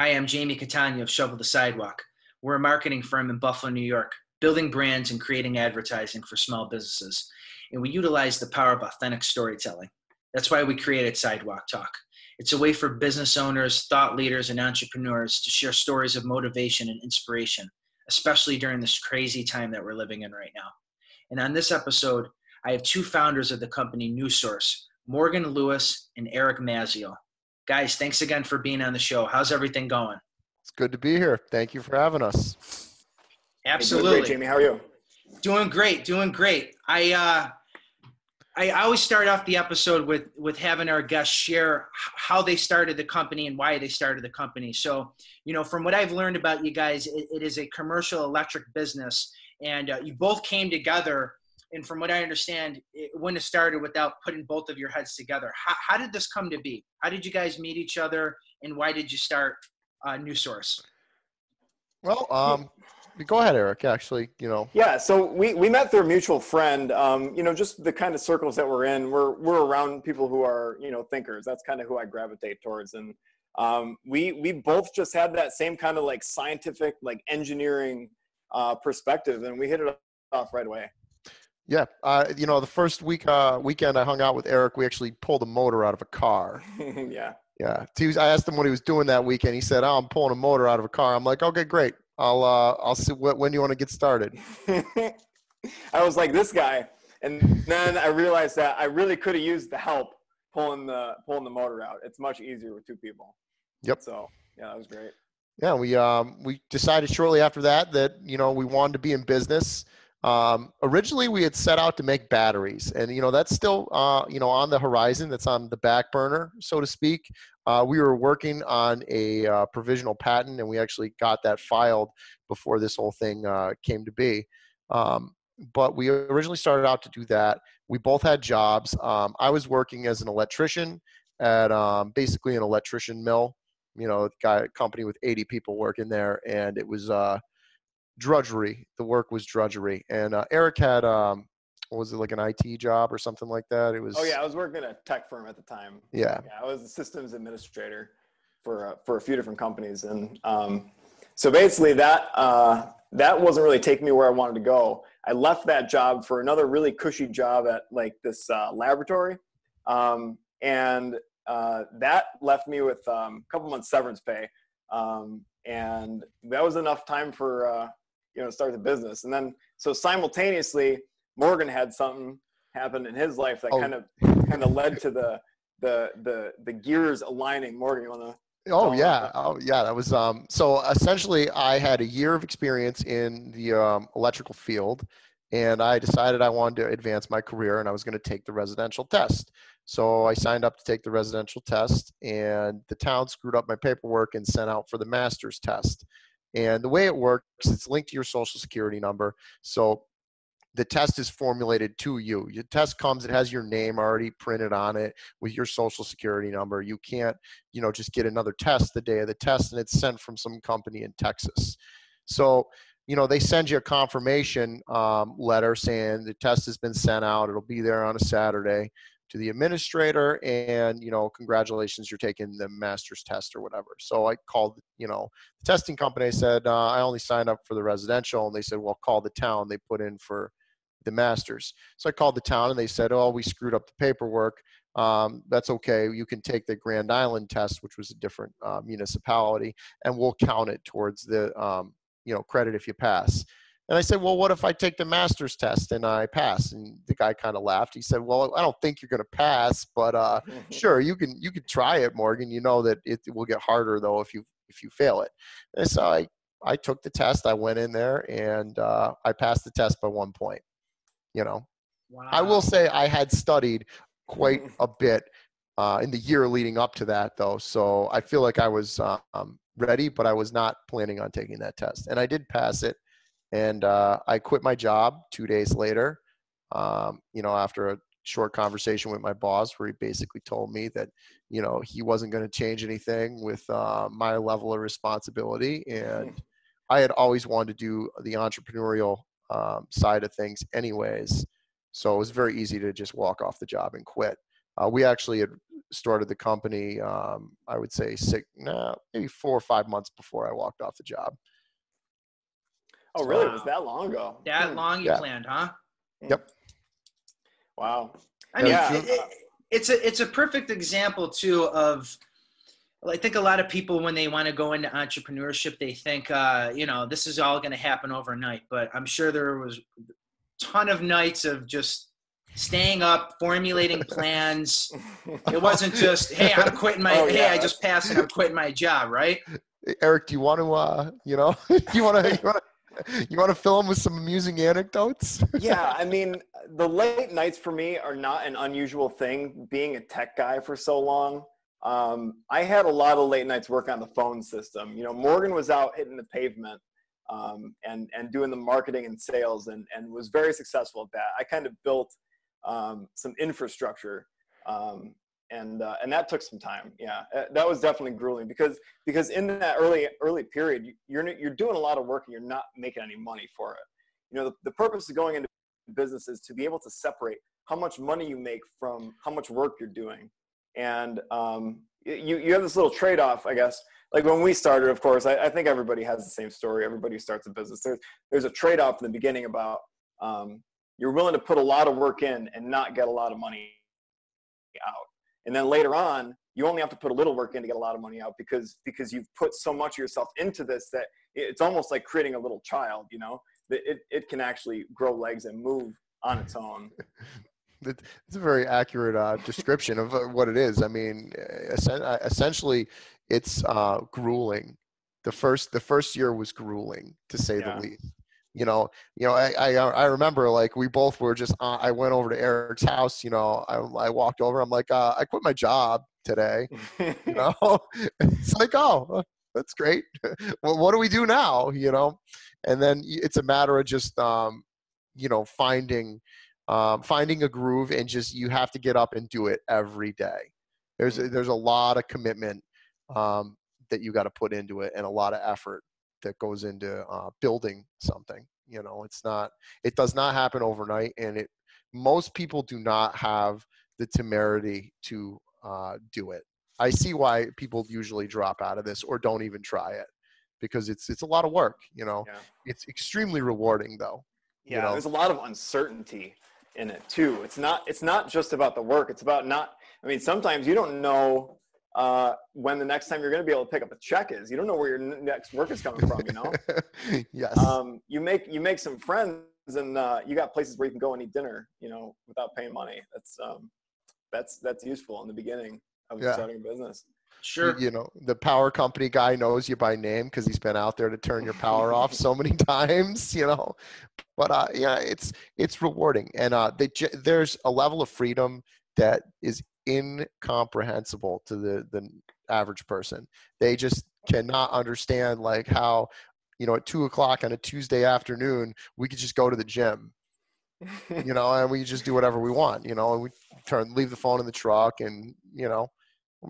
Hi, I'm Jamie Catania of Shovel the Sidewalk. We're a marketing firm in Buffalo, New York, building brands and creating advertising for small businesses. And we utilize the power of authentic storytelling. That's why we created Sidewalk Talk. It's a way for business owners, thought leaders, and entrepreneurs to share stories of motivation and inspiration, especially during this crazy time that we're living in right now. And on this episode, I have two founders of the company NewSource, Morgan Lewis and Eric Mazio. Guys, thanks again for being on the show. How's everything going? It's good to be here. Thank you for having us. Absolutely. Great, Jamie. How are you? Doing great, doing great. I uh I always start off the episode with with having our guests share how they started the company and why they started the company. So, you know, from what I've learned about you guys, it, it is a commercial electric business, and uh, you both came together. And from what I understand, it wouldn't have started without putting both of your heads together. How, how did this come to be? How did you guys meet each other, and why did you start uh, NewSource? Well, um, go ahead, Eric. Actually, you know. Yeah, so we, we met through a mutual friend. Um, you know, just the kind of circles that we're in. We're we're around people who are you know thinkers. That's kind of who I gravitate towards, and um, we we both just had that same kind of like scientific like engineering uh, perspective, and we hit it off right away. Yeah, uh, you know, the first week uh, weekend I hung out with Eric, we actually pulled a motor out of a car. yeah. Yeah. Was, I asked him what he was doing that weekend. He said, "Oh, I'm pulling a motor out of a car." I'm like, "Okay, great. I'll uh, I'll see what, when you want to get started." I was like, "This guy," and then I realized that I really could have used the help pulling the pulling the motor out. It's much easier with two people. Yep. So yeah, that was great. Yeah, we um, we decided shortly after that that you know we wanted to be in business. Um, originally, we had set out to make batteries, and you know that's still uh, you know on the horizon. That's on the back burner, so to speak. Uh, we were working on a uh, provisional patent, and we actually got that filed before this whole thing uh, came to be. Um, but we originally started out to do that. We both had jobs. Um, I was working as an electrician at um, basically an electrician mill. You know, got a company with 80 people working there, and it was uh, drudgery. The work was drudgery. And uh, Eric had, um, was it like an IT job or something like that? It was. Oh yeah, I was working at a tech firm at the time. Yeah. Yeah, I was a systems administrator for uh, for a few different companies, and um, so basically that uh, that wasn't really taking me where I wanted to go. I left that job for another really cushy job at like this uh, laboratory, um, and uh, that left me with um, a couple months severance pay, um, and that was enough time for uh, you know start the business and then so simultaneously morgan had something happen in his life that oh. kind of kind of led to the the the the gears aligning morgan you want to Oh yeah, oh yeah. That was um. So essentially, I had a year of experience in the um, electrical field, and I decided I wanted to advance my career, and I was going to take the residential test. So I signed up to take the residential test, and the town screwed up my paperwork and sent out for the master's test. And the way it works, it's linked to your social security number. So the test is formulated to you. Your test comes, it has your name already printed on it with your social security number. You can't, you know, just get another test the day of the test and it's sent from some company in Texas. So, you know, they send you a confirmation um, letter saying the test has been sent out. It'll be there on a Saturday to the administrator and you know congratulations you're taking the master's test or whatever. So i called you know the testing company I said uh, i only signed up for the residential and they said well call the town they put in for the masters. So i called the town and they said oh we screwed up the paperwork. Um, that's okay. You can take the grand island test which was a different uh, municipality and we'll count it towards the um, you know credit if you pass and I said, well, what if I take the master's test and I pass? And the guy kind of laughed. He said, well, I don't think you're going to pass, but uh, sure, you can you can try it, Morgan. You know that it will get harder though if you if you fail it. And so I I took the test. I went in there and uh, I passed the test by one point. You know, wow. I will say I had studied quite a bit uh, in the year leading up to that, though. So I feel like I was um, ready, but I was not planning on taking that test, and I did pass it and uh, I quit my job two days later. Um, you know, after a short conversation with my boss, where he basically told me that you know he wasn't going to change anything with uh, my level of responsibility, and I had always wanted to do the entrepreneurial um, side of things, anyways. So it was very easy to just walk off the job and quit. Uh, we actually had started the company. Um, I would say six, nah, maybe four or five months before I walked off the job. Oh, really? Wow. Was that long ago? That hmm. long you yeah. planned, huh? Yep. Wow. I mean, yeah. it, it's a it's a perfect example too of. I think a lot of people, when they want to go into entrepreneurship, they think, uh, you know, this is all going to happen overnight. But I'm sure there was a ton of nights of just staying up, formulating plans. it wasn't just, hey, I'm quitting my, oh, yeah. hey, I just passed and I'm quitting my job, right? Eric, do you want to, uh, you know, you want to, you want to you want to fill them with some amusing anecdotes? yeah, I mean, the late nights for me are not an unusual thing. Being a tech guy for so long, um, I had a lot of late nights working on the phone system. You know, Morgan was out hitting the pavement um, and and doing the marketing and sales, and and was very successful at that. I kind of built um, some infrastructure um, and uh, and that took some time. Yeah, uh, that was definitely grueling because because in that early early period, you're you're doing a lot of work and you're not making any money for it. You know, the, the purpose of going into business is to be able to separate how much money you make from how much work you're doing, and um, you you have this little trade off, I guess. Like when we started, of course, I, I, think everybody has the same story. Everybody starts a business. There's there's a trade off in the beginning about um, you're willing to put a lot of work in and not get a lot of money out and then later on you only have to put a little work in to get a lot of money out because because you've put so much of yourself into this that it's almost like creating a little child you know? That it, it can actually grow legs and move on its own. It's a very accurate uh, description of uh, what it is. I mean uh, essentially it's uh, grueling. The first the first year was grueling to say yeah. the least you know you know I, I i remember like we both were just uh, i went over to eric's house you know i, I walked over i'm like uh, i quit my job today you know? It's like oh that's great. Well what do we do now? You know? And then it's a matter of just um you know finding um finding a groove and just you have to get up and do it every day. There's a, there's a lot of commitment um that you got to put into it and a lot of effort that goes into uh, building something. You know, it's not, it does not happen overnight, and it most people do not have the temerity to uh, do it. I see why people usually drop out of this or don't even try it because it's it's a lot of work. You know, yeah. it's extremely rewarding though. Yeah, you know? there's a lot of uncertainty in it too. It's not it's not just about the work. It's about not. I mean, sometimes you don't know uh, when the next time you're going to be able to pick up a check is. You don't know where your next work is coming from. You know. yes. Um, you make you make some friends, and uh, you got places where you can go and eat dinner. You know, without paying money. That's um, that's that's useful in the beginning of yeah. starting a business. Sure. You, you, know, the power company guy knows you by name because he's been out there to turn your power off so many times. You know, but uh, yeah, it's it's rewarding, and uh, they, there's a level of freedom that is incomprehensible to the the average person. They just cannot understand like how you know at two o'clock on a Tuesday afternoon we could just go to the gym, you know, and we just do whatever we want, you know, and we turn leave the phone in the truck and you know,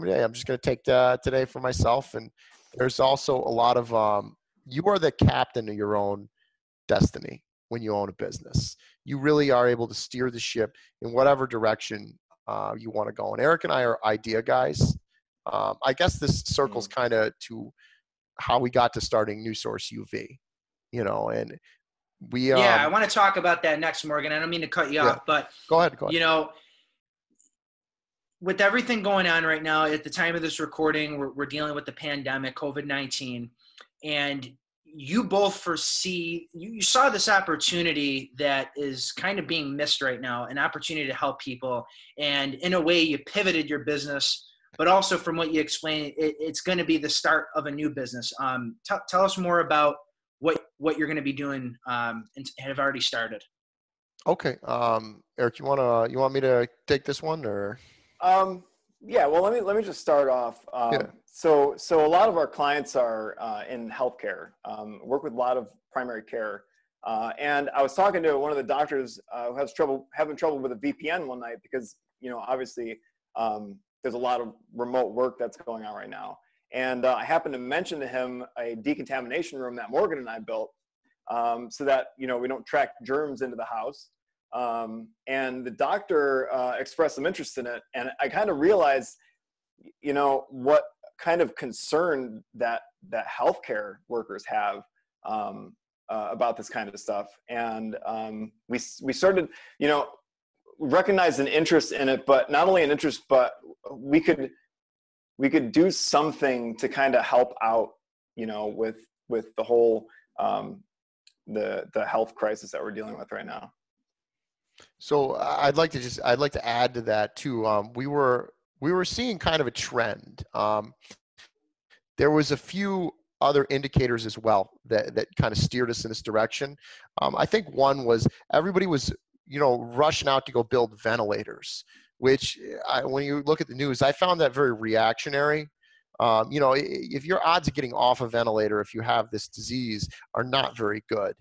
yeah, I'm just gonna take today for myself. And there's also a lot of um, you are the captain of your own destiny when you own a business. You really are able to steer the ship in whatever direction uh, you want to go. And Eric and I are idea guys. Um, I guess this circles mm. kind of to how we got to starting New Source UV, you know, and we. Um, yeah, I want to talk about that next, Morgan. I don't mean to cut you yeah. off, but go ahead. Go ahead. You know, with everything going on right now, at the time of this recording, we're, we're dealing with the pandemic, COVID 19. And you both foresee you, you, saw this opportunity that is kind of being missed right now an opportunity to help people and in a way you pivoted your business but also from what you explained it, it's going to be the start of a new business um, t- tell us more about what what you're going to be doing um, and have already started okay um, eric you want to you want me to take this one or um, yeah, well, let me let me just start off. Um, yeah. So, so a lot of our clients are uh, in healthcare. Um, work with a lot of primary care, uh, and I was talking to one of the doctors uh, who has trouble having trouble with a VPN one night because you know obviously um, there's a lot of remote work that's going on right now, and uh, I happened to mention to him a decontamination room that Morgan and I built, um, so that you know we don't track germs into the house. Um, and the doctor uh, expressed some interest in it, and I kind of realized you know what kind of concern that that healthcare workers have um, uh, about this kind of stuff, and um, we we started, you know, recognize an interest in it, but not only an interest, but we could we could do something to kind of help out, you know, with with the whole um, the the health crisis that we're dealing with right now. So I'd like to just I'd like to add to that too. Um, we were we were seeing kind of a trend. Um, there was a few other indicators as well that that kind of steered us in this direction. Um, I think one was everybody was you know rushing out to go build ventilators, which I, when you look at the news, I found that very reactionary. Um, you know, if your odds of getting off a ventilator if you have this disease are not very good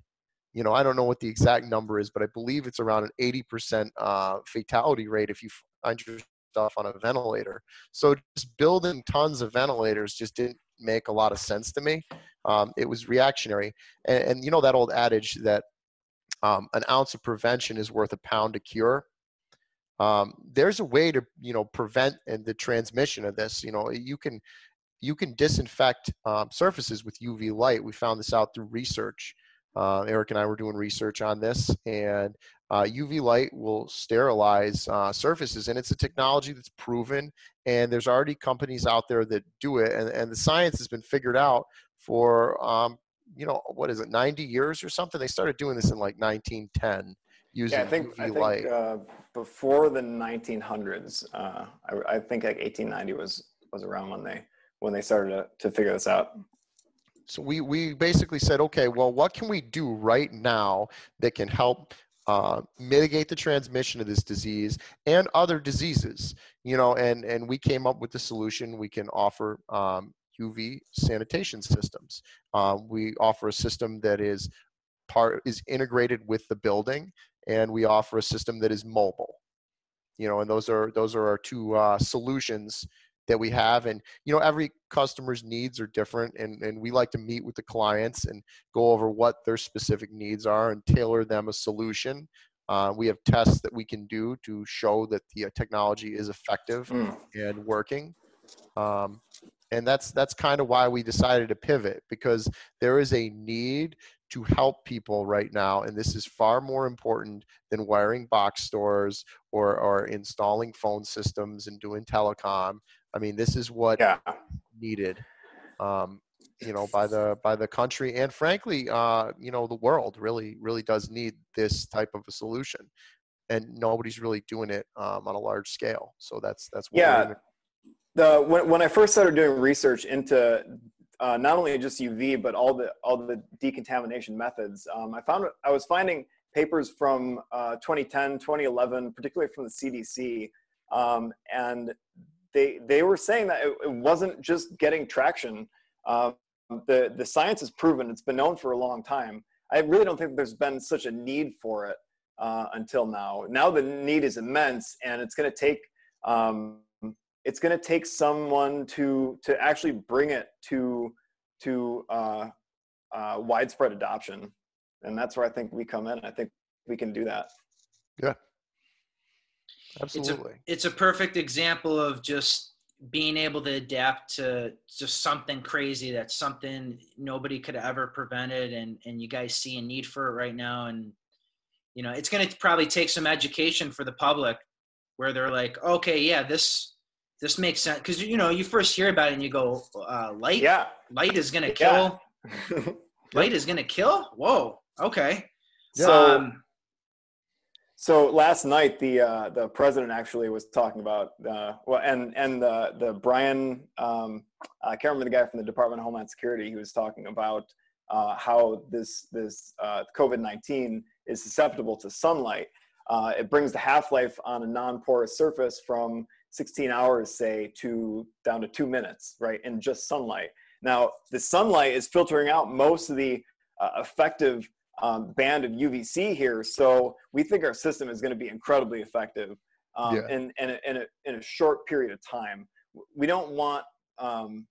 you know, I don't know what the exact number is, but I believe it's around an 80% uh, fatality rate if you find yourself on a ventilator. So just building tons of ventilators just didn't make a lot of sense to me. Um, it was reactionary. And, and, you know that old adage that um, an ounce of prevention is worth a pound of cure. Um, there's a way to you know prevent and the transmission of this. You know you can you can disinfect um, surfaces with UV light. We found this out through research. Uh, Eric and I were doing research on this, and uh, UV light will sterilize uh, surfaces, and it's a technology that's proven. And there's already companies out there that do it, and, and the science has been figured out for um, you know what is it, 90 years or something. They started doing this in like 1910 using yeah, I think, UV I think, light. Uh, before the 1900s, uh, I, I think like 1890 was was around when they when they started to, to figure this out. So we, we basically said, okay, well, what can we do right now that can help uh, mitigate the transmission of this disease and other diseases? You know, and, and we came up with the solution. We can offer um, UV sanitation systems. Uh, we offer a system that is part is integrated with the building, and we offer a system that is mobile. You know, and those are those are our two uh, solutions that we have and you know every customer's needs are different and, and we like to meet with the clients and go over what their specific needs are and tailor them a solution. Uh, we have tests that we can do to show that the uh, technology is effective mm. and working. Um, and that's that's kind of why we decided to pivot because there is a need to help people right now and this is far more important than wiring box stores or or installing phone systems and doing telecom I mean, this is what yeah. needed, um, you know, by the by the country and frankly, uh, you know, the world really really does need this type of a solution, and nobody's really doing it um, on a large scale. So that's that's yeah. The when when I first started doing research into uh, not only just UV but all the all the decontamination methods, um, I found I was finding papers from uh, 2010, 2011, particularly from the CDC, um, and they they were saying that it, it wasn't just getting traction. Um, the the science is proven; it's been known for a long time. I really don't think there's been such a need for it uh, until now. Now the need is immense, and it's going to take um, it's going to take someone to to actually bring it to to uh, uh, widespread adoption, and that's where I think we come in. I think we can do that. Yeah, Absolutely. It's a, it's a perfect example of just being able to adapt to just something crazy that's something nobody could ever prevented and and you guys see a need for it right now and you know it's going to probably take some education for the public where they're like okay yeah this this makes sense. Because you know you first hear about it and you go uh, light yeah. light is going to kill. Yeah. light is going to kill? Whoa. Okay. So um, so last night, the uh, the president actually was talking about uh, well, and and the the Bryan um, I can't remember the guy from the Department of Homeland Security. He was talking about uh, how this this uh, COVID nineteen is susceptible to sunlight. Uh, it brings the half life on a non porous surface from 16 hours, say, to down to two minutes, right, in just sunlight. Now, the sunlight is filtering out most of the uh, effective um, band of UVC here. So we think our system is going to be incredibly effective um, yeah. in, in, a, in, a, in a short period of time. We don't want, um,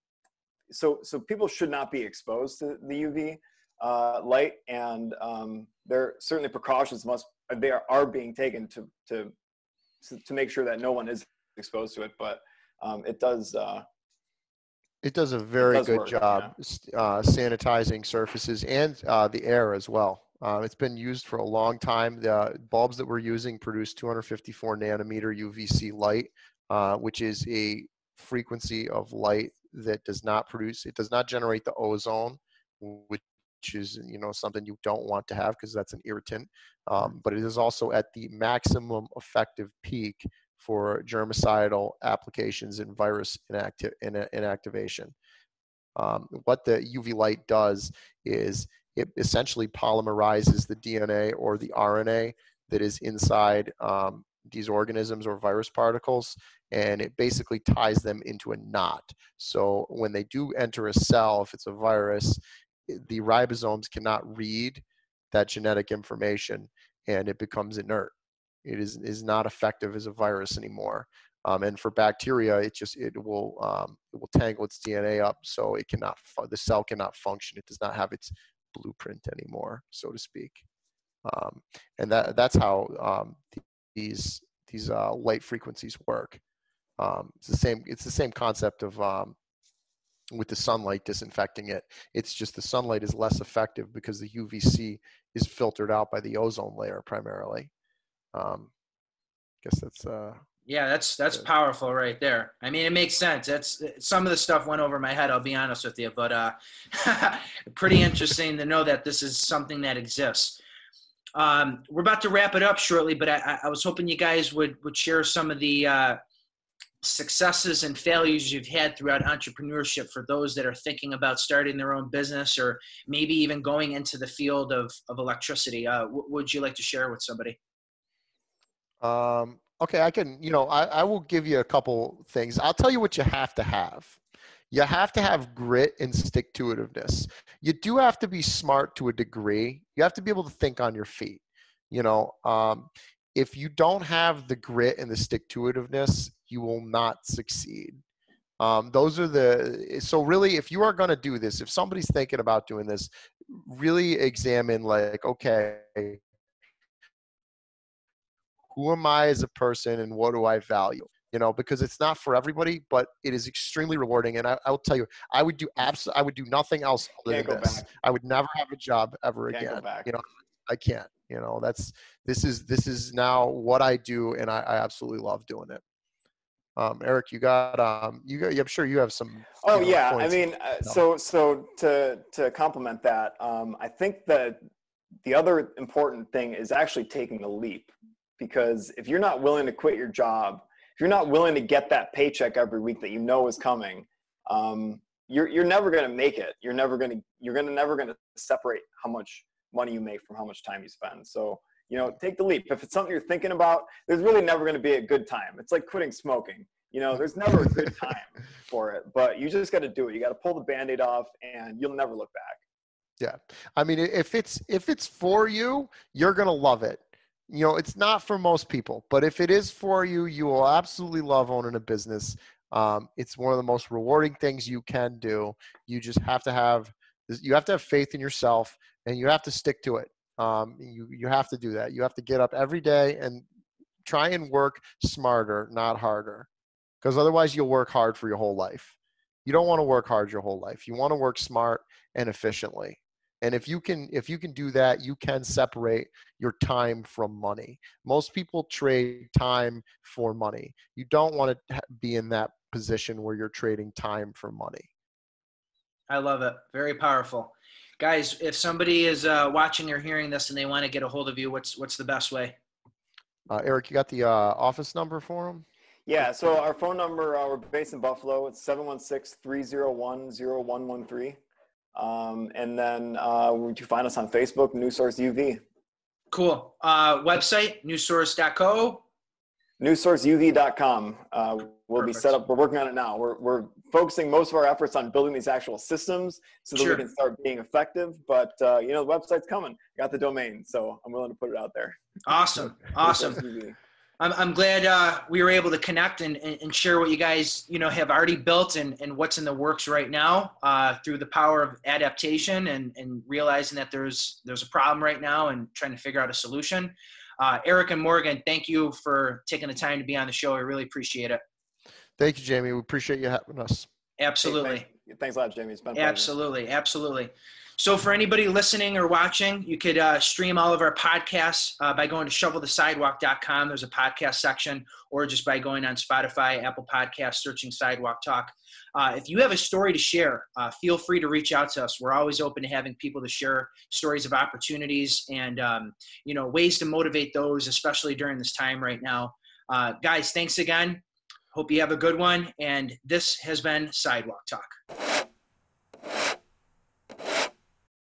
so, so people should not be exposed to the UV uh, light and um, there certainly precautions must, they are, are being taken to, to, to make sure that no one is exposed to it. But um, it does. Uh, it does a very does good work, job yeah. uh, sanitizing surfaces and uh, the air as well. Uh, it's been used for a long time. The bulbs that we're using produce 254 nanometer UVC light, uh, which is a frequency of light that does not produce, it does not generate the ozone, which is you know something you don't want to have because that's an irritant. Um, but it is also at the maximum effective peak for germicidal applications and virus inacti- inactivation. Um, what the UV light does is it essentially polymerizes the DNA or the RNA that is inside um, these organisms or virus particles, and it basically ties them into a knot. So when they do enter a cell, if it's a virus, the ribosomes cannot read that genetic information and it becomes inert. It is, is not effective as a virus anymore. Um, and for bacteria, it just it will um, it will tangle its DNA up, so it cannot the cell cannot function. It does not have its blueprint anymore, so to speak. Um, and that that's how um, these these uh, light frequencies work. Um, it's the same. It's the same concept of um, with the sunlight disinfecting it. It's just the sunlight is less effective because the UVC is filtered out by the ozone layer primarily. Um, I guess that's uh, yeah, that's that's powerful right there. I mean, it makes sense. That's some of the stuff went over my head. I'll be honest with you, but uh, pretty interesting to know that this is something that exists. Um, we're about to wrap it up shortly, but I, I was hoping you guys would would share some of the uh, successes and failures you've had throughout entrepreneurship for those that are thinking about starting their own business or maybe even going into the field of, of electricity. Uh, what would you like to share with somebody? Um, okay, I can, you know, I, I will give you a couple things. I'll tell you what you have to have. You have to have grit and stick to itiveness. You do have to be smart to a degree. You have to be able to think on your feet. You know, um, if you don't have the grit and the stick to itiveness, you will not succeed. Um, those are the so really if you are going to do this if somebody's thinking about doing this really examine like okay who am i as a person and what do i value you know because it's not for everybody but it is extremely rewarding and i, I will tell you i would do absolutely i would do nothing else other than this back. i would never have a job ever Can't again you know i can't you know that's this is this is now what i do and i, I absolutely love doing it um, Eric, you got um, you got. I'm sure you have some. Oh know, yeah, I mean, uh, so so to to complement that, um, I think that the other important thing is actually taking the leap, because if you're not willing to quit your job, if you're not willing to get that paycheck every week that you know is coming, um, you're you're never going to make it. You're never going to you're going to never going to separate how much money you make from how much time you spend. So you know, take the leap. If it's something you're thinking about, there's really never going to be a good time. It's like quitting smoking. You know, there's never a good time for it, but you just got to do it. You got to pull the band-aid off and you'll never look back. Yeah. I mean, if it's if it's for you, you're going to love it. You know, it's not for most people, but if it is for you, you will absolutely love owning a business. Um, it's one of the most rewarding things you can do. You just have to have you have to have faith in yourself and you have to stick to it. Um, you you have to do that. You have to get up every day and try and work smarter, not harder, because otherwise you'll work hard for your whole life. You don't want to work hard your whole life. You want to work smart and efficiently. And if you can if you can do that, you can separate your time from money. Most people trade time for money. You don't want to be in that position where you're trading time for money. I love it. Very powerful guys, if somebody is uh, watching or hearing this and they want to get a hold of you, what's what's the best way? Uh, Eric, you got the uh, office number for them? Yeah, so our phone number, uh, we're based in Buffalo. It's 716-301-0113. Um, and then uh, you find us on Facebook, New Source UV. Cool. Uh, website, newsource.co? newsourceuv.com uh, will Perfect. be set up. We're working on it now. We're, we're focusing most of our efforts on building these actual systems so that sure. we can start being effective. But, uh, you know, the website's coming. I got the domain, so I'm willing to put it out there. Awesome. Awesome. I'm, I'm glad uh, we were able to connect and, and share what you guys, you know, have already built and, and what's in the works right now uh, through the power of adaptation and, and realizing that there's, there's a problem right now and trying to figure out a solution. Uh, Eric and Morgan, thank you for taking the time to be on the show. I really appreciate it. Thank you, Jamie. We appreciate you having us. Absolutely. Thanks a lot, Jamie. It's been absolutely, absolutely. So, for anybody listening or watching, you could uh, stream all of our podcasts uh, by going to shovelthesidewalk.com. There's a podcast section, or just by going on Spotify, Apple Podcasts, searching Sidewalk Talk. Uh, if you have a story to share, uh, feel free to reach out to us. We're always open to having people to share stories of opportunities and um, you know ways to motivate those, especially during this time right now. Uh, guys, thanks again. Hope you have a good one. And this has been Sidewalk Talk.